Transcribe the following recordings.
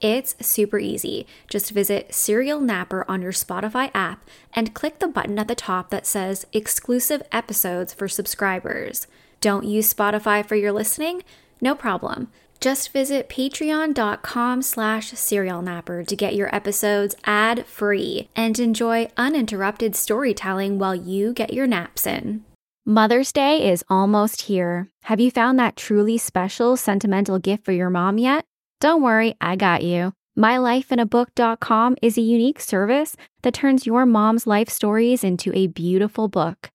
It's super easy. Just visit Serial Napper on your Spotify app and click the button at the top that says Exclusive Episodes for Subscribers. Don't use Spotify for your listening? No problem. Just visit patreon.com slash serialnapper to get your episodes ad-free and enjoy uninterrupted storytelling while you get your naps in. Mother's Day is almost here. Have you found that truly special sentimental gift for your mom yet? Don't worry, I got you. MyLifeInABook.com is a unique service that turns your mom's life stories into a beautiful book.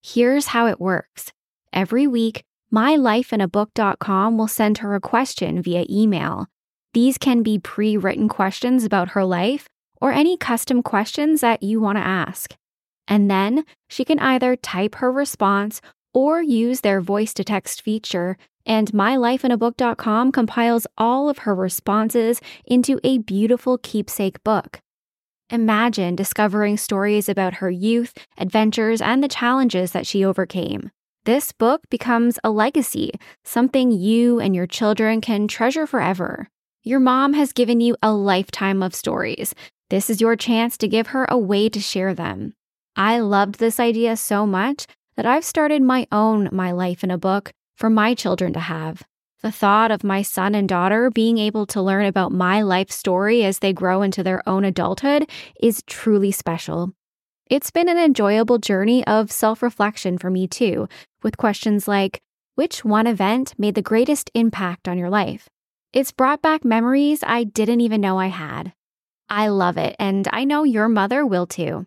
Here's how it works. Every week, MyLifeInABook.com will send her a question via email. These can be pre written questions about her life or any custom questions that you want to ask. And then she can either type her response or use their voice to text feature and mylifeinabook.com compiles all of her responses into a beautiful keepsake book. Imagine discovering stories about her youth, adventures, and the challenges that she overcame. This book becomes a legacy, something you and your children can treasure forever. Your mom has given you a lifetime of stories. This is your chance to give her a way to share them. I loved this idea so much that I've started my own My Life in a Book for my children to have. The thought of my son and daughter being able to learn about my life story as they grow into their own adulthood is truly special. It's been an enjoyable journey of self reflection for me too, with questions like which one event made the greatest impact on your life? It's brought back memories I didn't even know I had. I love it, and I know your mother will too.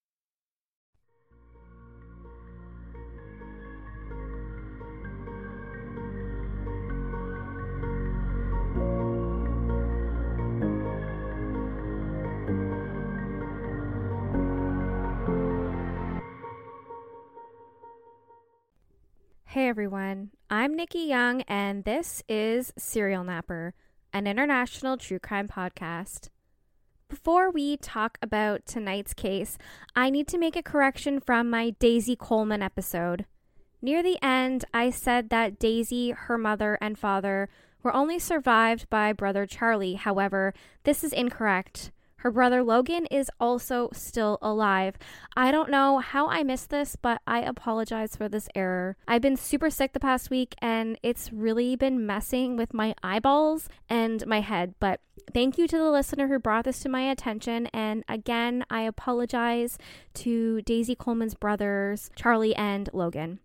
Hey everyone, I'm Nikki Young, and this is Serial Napper, an international true crime podcast. Before we talk about tonight's case, I need to make a correction from my Daisy Coleman episode. Near the end, I said that Daisy, her mother, and father were only survived by brother Charlie. However, this is incorrect. Her brother Logan is also still alive. I don't know how I missed this, but I apologize for this error. I've been super sick the past week and it's really been messing with my eyeballs and my head. But thank you to the listener who brought this to my attention. And again, I apologize to Daisy Coleman's brothers, Charlie and Logan.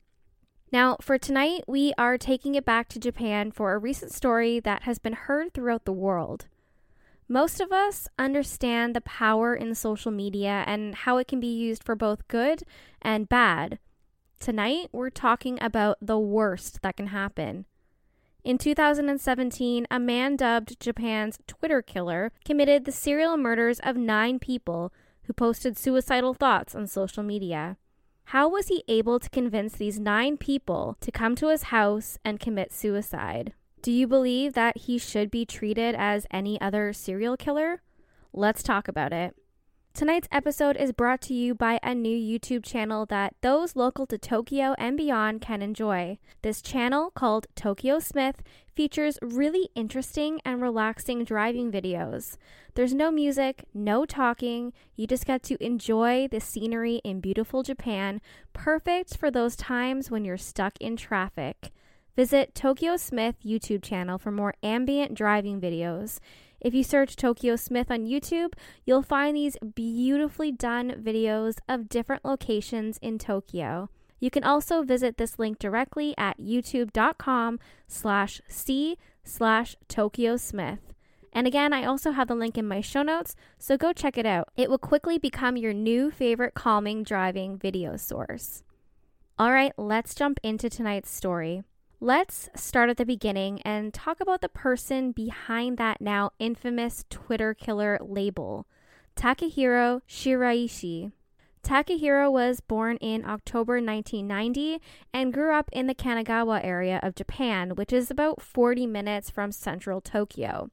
Now, for tonight, we are taking it back to Japan for a recent story that has been heard throughout the world. Most of us understand the power in social media and how it can be used for both good and bad. Tonight, we're talking about the worst that can happen. In 2017, a man dubbed Japan's Twitter killer committed the serial murders of nine people who posted suicidal thoughts on social media. How was he able to convince these nine people to come to his house and commit suicide? Do you believe that he should be treated as any other serial killer? Let's talk about it. Tonight's episode is brought to you by a new YouTube channel that those local to Tokyo and beyond can enjoy. This channel, called Tokyo Smith, features really interesting and relaxing driving videos. There's no music, no talking, you just get to enjoy the scenery in beautiful Japan, perfect for those times when you're stuck in traffic. Visit Tokyo Smith YouTube channel for more ambient driving videos. If you search Tokyo Smith on YouTube, you'll find these beautifully done videos of different locations in Tokyo. You can also visit this link directly at youtube.com slash c slash Tokyo Smith. And again, I also have the link in my show notes, so go check it out. It will quickly become your new favorite calming driving video source. All right, let's jump into tonight's story. Let's start at the beginning and talk about the person behind that now infamous Twitter killer label, Takahiro Shiraishi. Takahiro was born in October 1990 and grew up in the Kanagawa area of Japan, which is about 40 minutes from central Tokyo.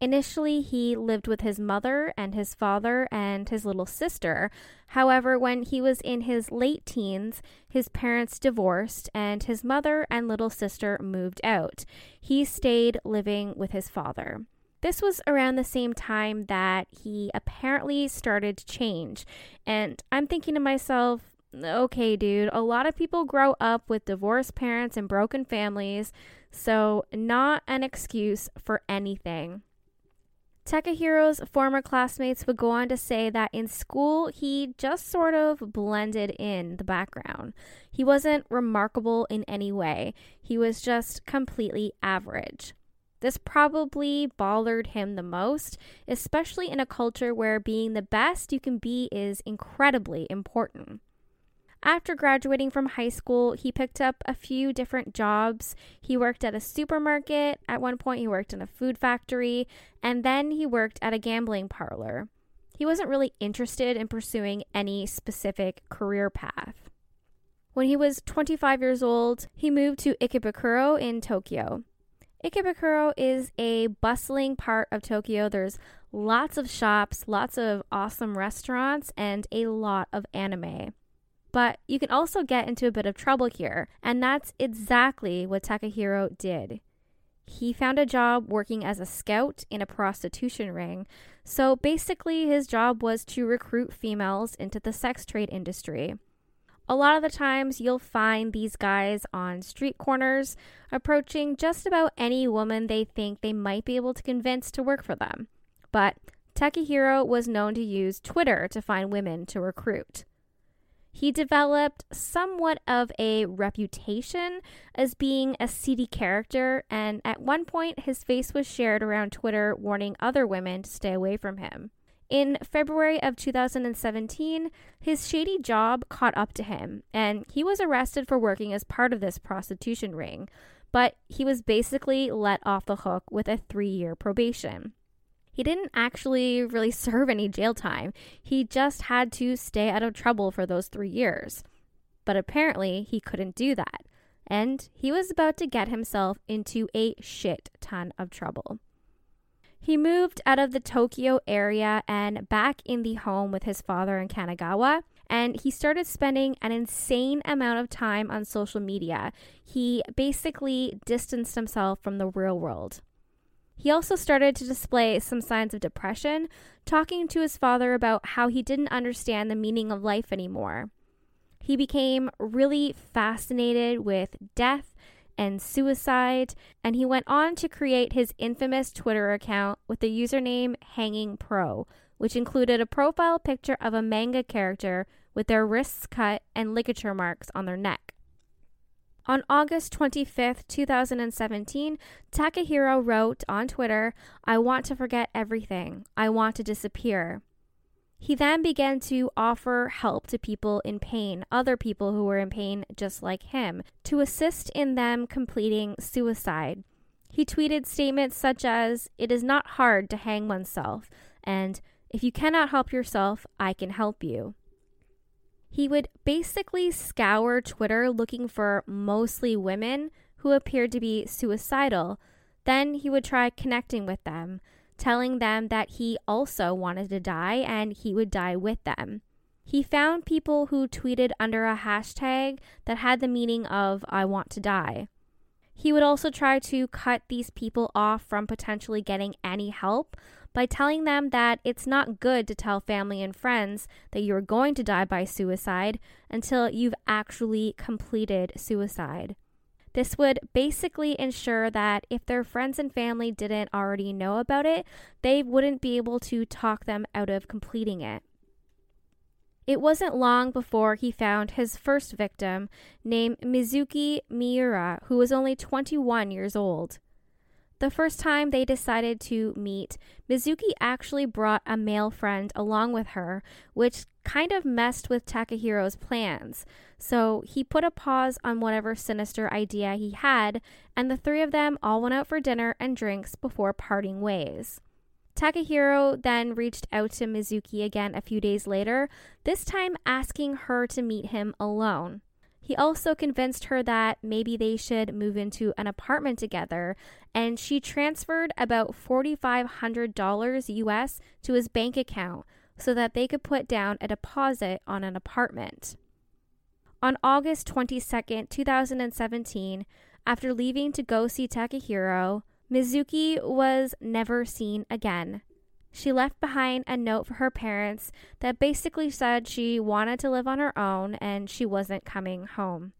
Initially, he lived with his mother and his father and his little sister. However, when he was in his late teens, his parents divorced and his mother and little sister moved out. He stayed living with his father. This was around the same time that he apparently started to change. And I'm thinking to myself, okay, dude, a lot of people grow up with divorced parents and broken families, so not an excuse for anything. Takahiro's former classmates would go on to say that in school, he just sort of blended in the background. He wasn't remarkable in any way, he was just completely average. This probably bothered him the most, especially in a culture where being the best you can be is incredibly important. After graduating from high school, he picked up a few different jobs. He worked at a supermarket, at one point, he worked in a food factory, and then he worked at a gambling parlor. He wasn't really interested in pursuing any specific career path. When he was 25 years old, he moved to Ikebukuro in Tokyo. Ikebukuro is a bustling part of Tokyo. There's lots of shops, lots of awesome restaurants, and a lot of anime. But you can also get into a bit of trouble here, and that's exactly what Takahiro did. He found a job working as a scout in a prostitution ring. So basically, his job was to recruit females into the sex trade industry. A lot of the times, you'll find these guys on street corners approaching just about any woman they think they might be able to convince to work for them. But Takahiro was known to use Twitter to find women to recruit. He developed somewhat of a reputation as being a seedy character, and at one point, his face was shared around Twitter warning other women to stay away from him. In February of 2017, his shady job caught up to him, and he was arrested for working as part of this prostitution ring, but he was basically let off the hook with a three year probation. He didn't actually really serve any jail time, he just had to stay out of trouble for those three years. But apparently, he couldn't do that, and he was about to get himself into a shit ton of trouble. He moved out of the Tokyo area and back in the home with his father in Kanagawa. And he started spending an insane amount of time on social media. He basically distanced himself from the real world. He also started to display some signs of depression, talking to his father about how he didn't understand the meaning of life anymore. He became really fascinated with death and suicide, and he went on to create his infamous Twitter account with the username Hanging Pro, which included a profile picture of a manga character with their wrists cut and ligature marks on their neck. On August 25th, 2017, Takahiro wrote on Twitter, I want to forget everything. I want to disappear. He then began to offer help to people in pain, other people who were in pain just like him, to assist in them completing suicide. He tweeted statements such as, It is not hard to hang oneself, and if you cannot help yourself, I can help you. He would basically scour Twitter looking for mostly women who appeared to be suicidal. Then he would try connecting with them telling them that he also wanted to die and he would die with them. He found people who tweeted under a hashtag that had the meaning of I want to die. He would also try to cut these people off from potentially getting any help by telling them that it's not good to tell family and friends that you're going to die by suicide until you've actually completed suicide. This would basically ensure that if their friends and family didn't already know about it, they wouldn't be able to talk them out of completing it. It wasn't long before he found his first victim, named Mizuki Miura, who was only 21 years old. The first time they decided to meet, Mizuki actually brought a male friend along with her, which kind of messed with Takahiro's plans. So he put a pause on whatever sinister idea he had, and the three of them all went out for dinner and drinks before parting ways. Takahiro then reached out to Mizuki again a few days later, this time asking her to meet him alone. He also convinced her that maybe they should move into an apartment together, and she transferred about $4,500 US to his bank account so that they could put down a deposit on an apartment. On August 22, 2017, after leaving to go see Takehiro, Mizuki was never seen again. She left behind a note for her parents that basically said she wanted to live on her own and she wasn't coming home.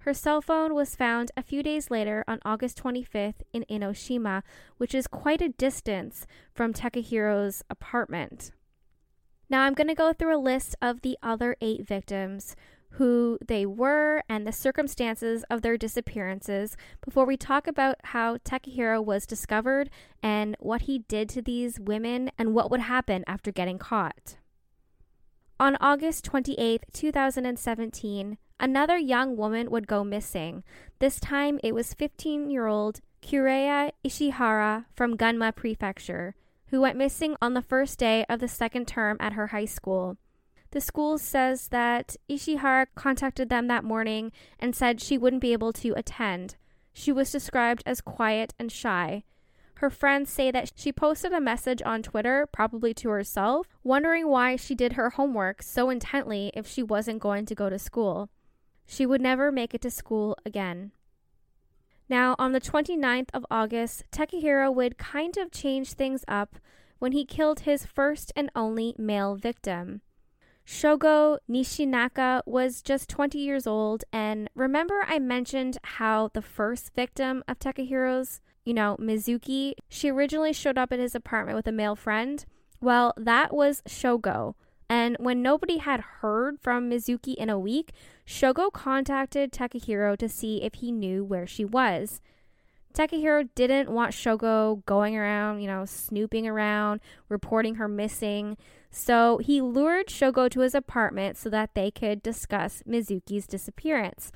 Her cell phone was found a few days later on August 25th in Enoshima, which is quite a distance from Takehiro's apartment. Now I'm going to go through a list of the other eight victims who they were and the circumstances of their disappearances before we talk about how Takehiro was discovered and what he did to these women and what would happen after getting caught. On August 28, 2017, another young woman would go missing. This time it was 15 year old Kureya Ishihara from Gunma Prefecture, who went missing on the first day of the second term at her high school. The school says that Ishihara contacted them that morning and said she wouldn't be able to attend. She was described as quiet and shy. Her friends say that she posted a message on Twitter, probably to herself, wondering why she did her homework so intently if she wasn't going to go to school. She would never make it to school again. Now, on the 29th of August, Takehiro would kind of change things up when he killed his first and only male victim. Shogo Nishinaka was just 20 years old, and remember I mentioned how the first victim of Takehiro's, you know, Mizuki, she originally showed up at his apartment with a male friend? Well, that was Shogo. And when nobody had heard from Mizuki in a week, Shogo contacted Takehiro to see if he knew where she was. Takehiro didn't want Shogo going around, you know, snooping around, reporting her missing. So he lured Shogo to his apartment so that they could discuss Mizuki's disappearance.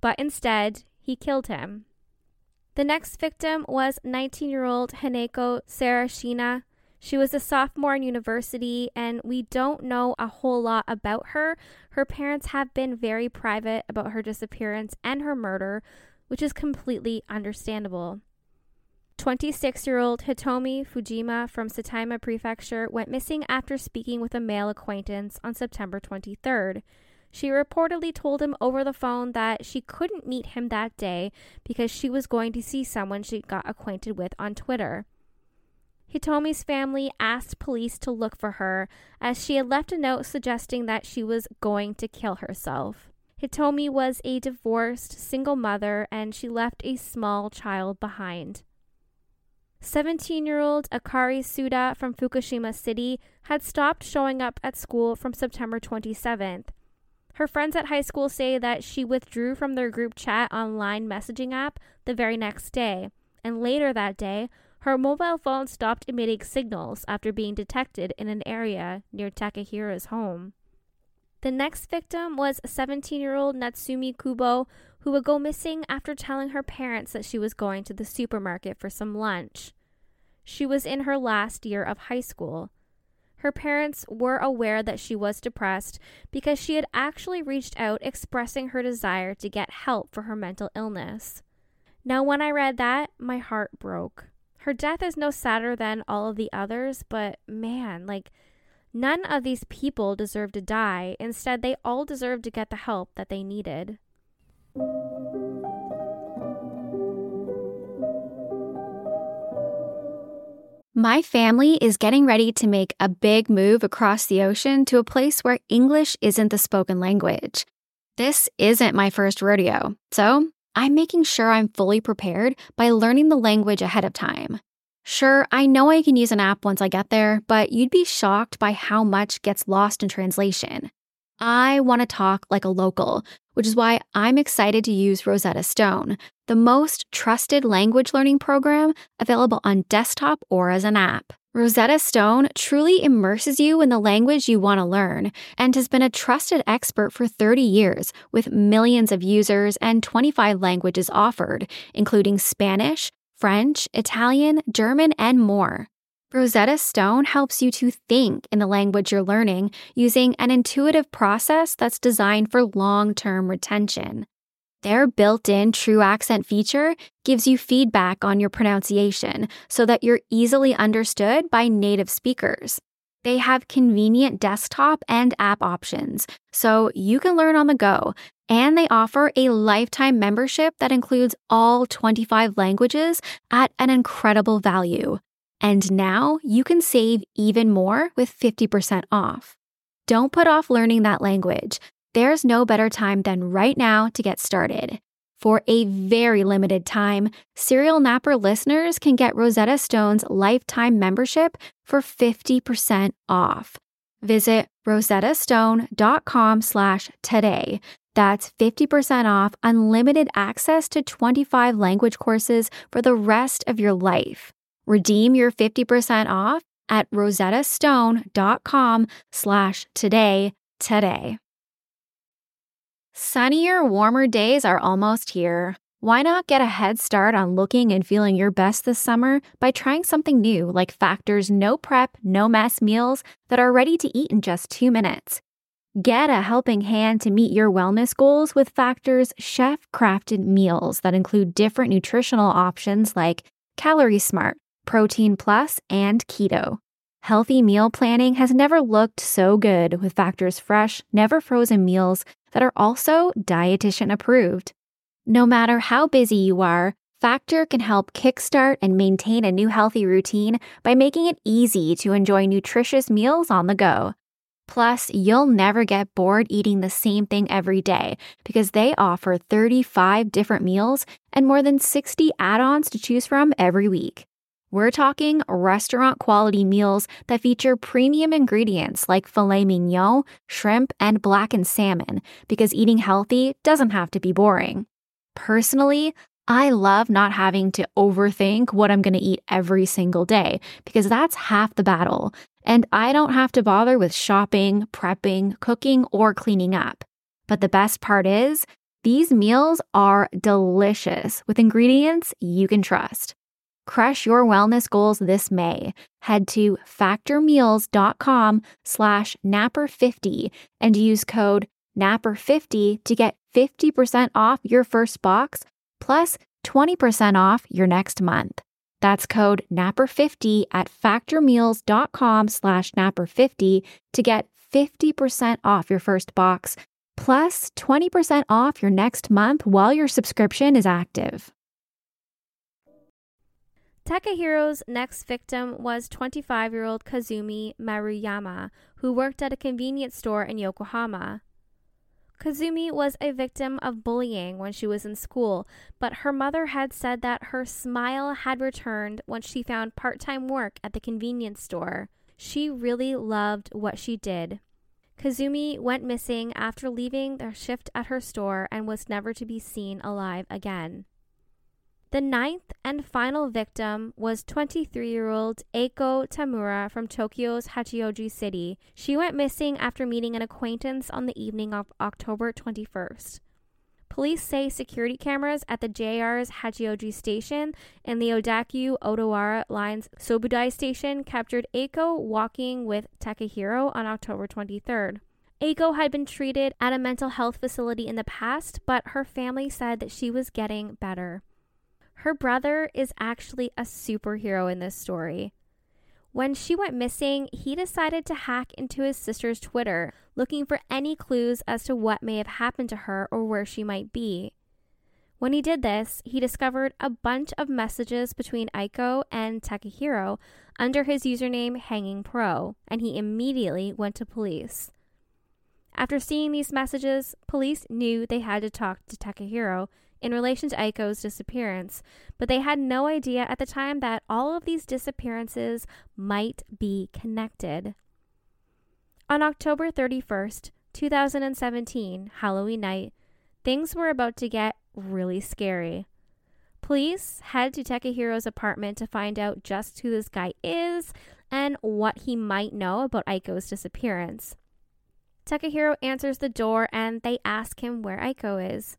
But instead, he killed him. The next victim was 19 year old Haneko Sarashina. She was a sophomore in university, and we don't know a whole lot about her. Her parents have been very private about her disappearance and her murder, which is completely understandable. 26 year old Hitomi Fujima from Saitama Prefecture went missing after speaking with a male acquaintance on September 23rd. She reportedly told him over the phone that she couldn't meet him that day because she was going to see someone she got acquainted with on Twitter. Hitomi's family asked police to look for her as she had left a note suggesting that she was going to kill herself. Hitomi was a divorced single mother and she left a small child behind. 17 year old Akari Suda from Fukushima City had stopped showing up at school from September 27th. Her friends at high school say that she withdrew from their group chat online messaging app the very next day, and later that day, her mobile phone stopped emitting signals after being detected in an area near Takehiro's home. The next victim was 17 year old Natsumi Kubo, who would go missing after telling her parents that she was going to the supermarket for some lunch. She was in her last year of high school. Her parents were aware that she was depressed because she had actually reached out expressing her desire to get help for her mental illness. Now, when I read that, my heart broke. Her death is no sadder than all of the others, but man, like, none of these people deserve to die. Instead, they all deserve to get the help that they needed. My family is getting ready to make a big move across the ocean to a place where English isn't the spoken language. This isn't my first rodeo, so I'm making sure I'm fully prepared by learning the language ahead of time. Sure, I know I can use an app once I get there, but you'd be shocked by how much gets lost in translation. I want to talk like a local, which is why I'm excited to use Rosetta Stone, the most trusted language learning program available on desktop or as an app. Rosetta Stone truly immerses you in the language you want to learn and has been a trusted expert for 30 years with millions of users and 25 languages offered, including Spanish, French, Italian, German, and more. Rosetta Stone helps you to think in the language you're learning using an intuitive process that's designed for long term retention. Their built in true accent feature gives you feedback on your pronunciation so that you're easily understood by native speakers. They have convenient desktop and app options, so you can learn on the go. And they offer a lifetime membership that includes all 25 languages at an incredible value. And now you can save even more with 50% off. Don't put off learning that language. There's no better time than right now to get started. For a very limited time, Serial Napper listeners can get Rosetta Stone's lifetime membership for 50% off. Visit rosettastone.com slash today. That's 50% off unlimited access to 25 language courses for the rest of your life. Redeem your 50% off at rosettastone.com slash today today. Sunnier, warmer days are almost here. Why not get a head start on looking and feeling your best this summer by trying something new like Factor's no prep, no mess meals that are ready to eat in just two minutes? Get a helping hand to meet your wellness goals with Factor's chef crafted meals that include different nutritional options like Calorie Smart, Protein Plus, and Keto. Healthy meal planning has never looked so good with Factor's fresh, never frozen meals that are also dietitian approved. No matter how busy you are, Factor can help kickstart and maintain a new healthy routine by making it easy to enjoy nutritious meals on the go. Plus, you'll never get bored eating the same thing every day because they offer 35 different meals and more than 60 add ons to choose from every week. We're talking restaurant quality meals that feature premium ingredients like filet mignon, shrimp, and blackened salmon because eating healthy doesn't have to be boring. Personally, I love not having to overthink what I'm going to eat every single day because that's half the battle. And I don't have to bother with shopping, prepping, cooking, or cleaning up. But the best part is, these meals are delicious with ingredients you can trust. Crush your wellness goals this May. Head to factormeals.com slash napper50 and use code napper50 to get 50% off your first box plus 20% off your next month. That's code napper50 at factormeals.com slash napper50 to get 50% off your first box plus 20% off your next month while your subscription is active. Takahiro's next victim was 25 year old Kazumi Maruyama, who worked at a convenience store in Yokohama. Kazumi was a victim of bullying when she was in school, but her mother had said that her smile had returned when she found part time work at the convenience store. She really loved what she did. Kazumi went missing after leaving their shift at her store and was never to be seen alive again. The ninth and final victim was 23 year old Eiko Tamura from Tokyo's Hachioji City. She went missing after meeting an acquaintance on the evening of October 21st. Police say security cameras at the JR's Hachioji station and the Odakyu Odawara line's Sobudai station captured Eiko walking with Takahiro on October 23rd. Eiko had been treated at a mental health facility in the past, but her family said that she was getting better. Her brother is actually a superhero in this story. When she went missing, he decided to hack into his sister's Twitter, looking for any clues as to what may have happened to her or where she might be. When he did this, he discovered a bunch of messages between Aiko and Takahiro under his username Hanging Pro, and he immediately went to police. After seeing these messages, police knew they had to talk to Takahiro in relation to Eiko's disappearance, but they had no idea at the time that all of these disappearances might be connected. On October 31st, 2017, Halloween night, things were about to get really scary. Police head to Takehiro's apartment to find out just who this guy is and what he might know about Aiko's disappearance. Takehiro answers the door and they ask him where Aiko is.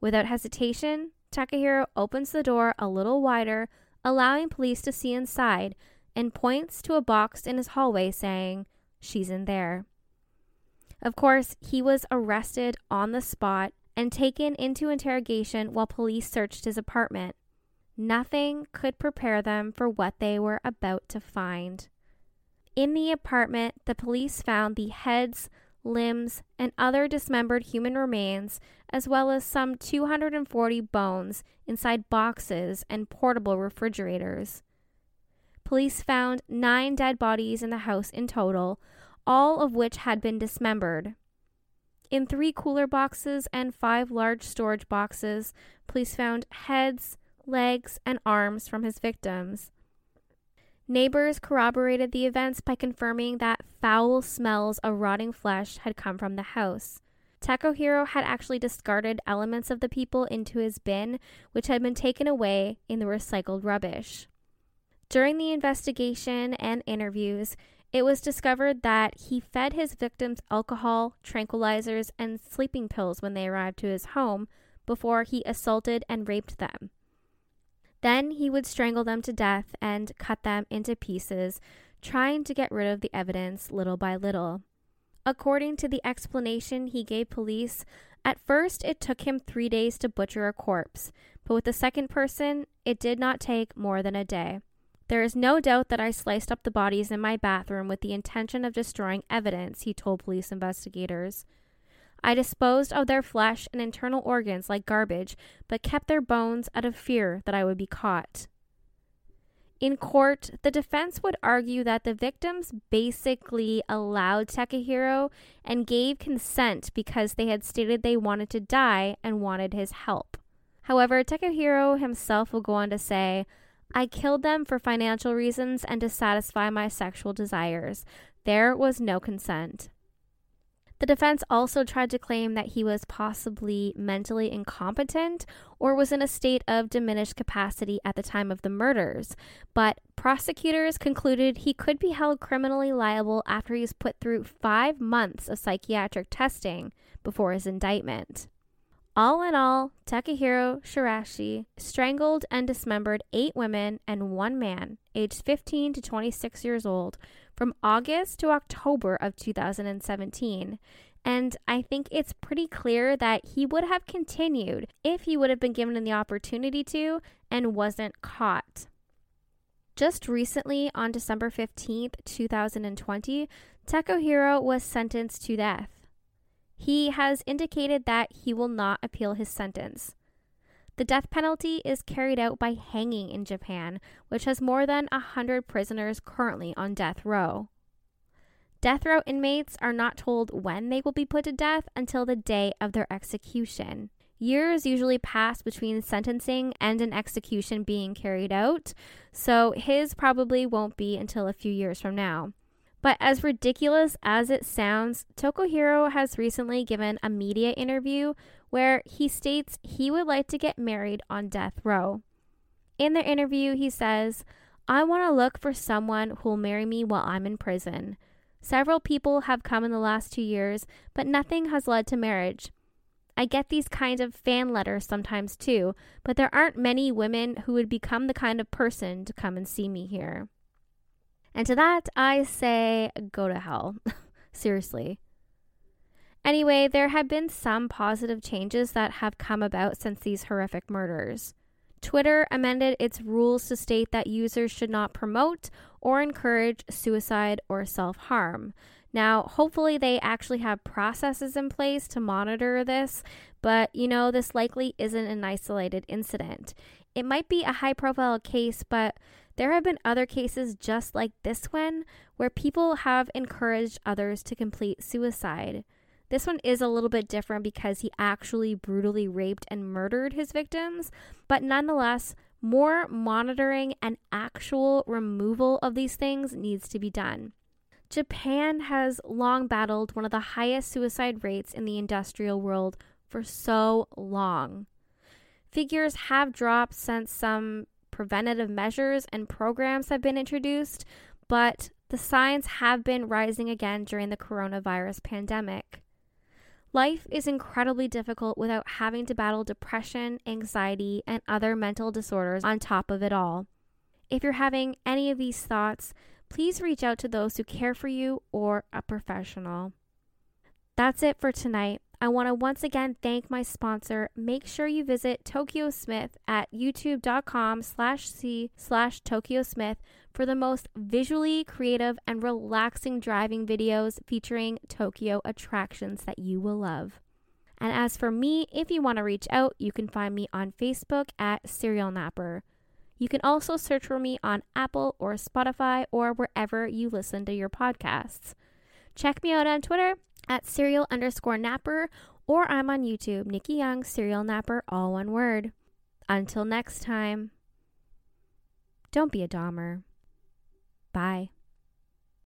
Without hesitation, Takahiro opens the door a little wider, allowing police to see inside, and points to a box in his hallway saying, She's in there. Of course, he was arrested on the spot and taken into interrogation while police searched his apartment. Nothing could prepare them for what they were about to find. In the apartment, the police found the heads, limbs, and other dismembered human remains, as well as some 240 bones inside boxes and portable refrigerators. Police found nine dead bodies in the house in total, all of which had been dismembered. In three cooler boxes and five large storage boxes, police found heads, legs, and arms from his victims. Neighbors corroborated the events by confirming that foul smells of rotting flesh had come from the house. Takehiro had actually discarded elements of the people into his bin, which had been taken away in the recycled rubbish. During the investigation and interviews, it was discovered that he fed his victims alcohol, tranquilizers, and sleeping pills when they arrived to his home before he assaulted and raped them. Then he would strangle them to death and cut them into pieces, trying to get rid of the evidence little by little. According to the explanation he gave police, at first it took him three days to butcher a corpse, but with the second person, it did not take more than a day. There is no doubt that I sliced up the bodies in my bathroom with the intention of destroying evidence, he told police investigators. I disposed of their flesh and internal organs like garbage, but kept their bones out of fear that I would be caught. In court, the defense would argue that the victims basically allowed Takehiro and gave consent because they had stated they wanted to die and wanted his help. However, Takehiro himself will go on to say, I killed them for financial reasons and to satisfy my sexual desires. There was no consent. The defense also tried to claim that he was possibly mentally incompetent or was in a state of diminished capacity at the time of the murders, but prosecutors concluded he could be held criminally liable after he was put through five months of psychiatric testing before his indictment. All in all, Takahiro Shiraishi strangled and dismembered eight women and one man, aged 15 to 26 years old, from August to October of 2017. And I think it's pretty clear that he would have continued if he would have been given the opportunity to and wasn't caught. Just recently, on December 15th, 2020, Takahiro was sentenced to death. He has indicated that he will not appeal his sentence. The death penalty is carried out by hanging in Japan, which has more than 100 prisoners currently on death row. Death row inmates are not told when they will be put to death until the day of their execution. Years usually pass between sentencing and an execution being carried out, so his probably won't be until a few years from now. But as ridiculous as it sounds, Takehiro has recently given a media interview where he states he would like to get married on death row. In the interview, he says, I want to look for someone who'll marry me while I'm in prison. Several people have come in the last two years, but nothing has led to marriage. I get these kinds of fan letters sometimes too, but there aren't many women who would become the kind of person to come and see me here. And to that, I say, go to hell. Seriously. Anyway, there have been some positive changes that have come about since these horrific murders. Twitter amended its rules to state that users should not promote or encourage suicide or self harm. Now, hopefully, they actually have processes in place to monitor this, but you know, this likely isn't an isolated incident. It might be a high profile case, but there have been other cases just like this one where people have encouraged others to complete suicide. This one is a little bit different because he actually brutally raped and murdered his victims, but nonetheless, more monitoring and actual removal of these things needs to be done. Japan has long battled one of the highest suicide rates in the industrial world for so long. Figures have dropped since some preventative measures and programs have been introduced, but the signs have been rising again during the coronavirus pandemic. Life is incredibly difficult without having to battle depression, anxiety, and other mental disorders on top of it all. If you're having any of these thoughts, please reach out to those who care for you or a professional. That's it for tonight. I want to once again thank my sponsor. Make sure you visit Tokyo Smith at youtube.com slash c slash Tokyo Smith for the most visually creative and relaxing driving videos featuring Tokyo attractions that you will love. And as for me, if you want to reach out, you can find me on Facebook at Serial Napper. You can also search for me on Apple or Spotify or wherever you listen to your podcasts. Check me out on Twitter at serial underscore napper, or I'm on YouTube, Nikki Young, serial napper, all one word. Until next time, don't be a Dahmer. Bye.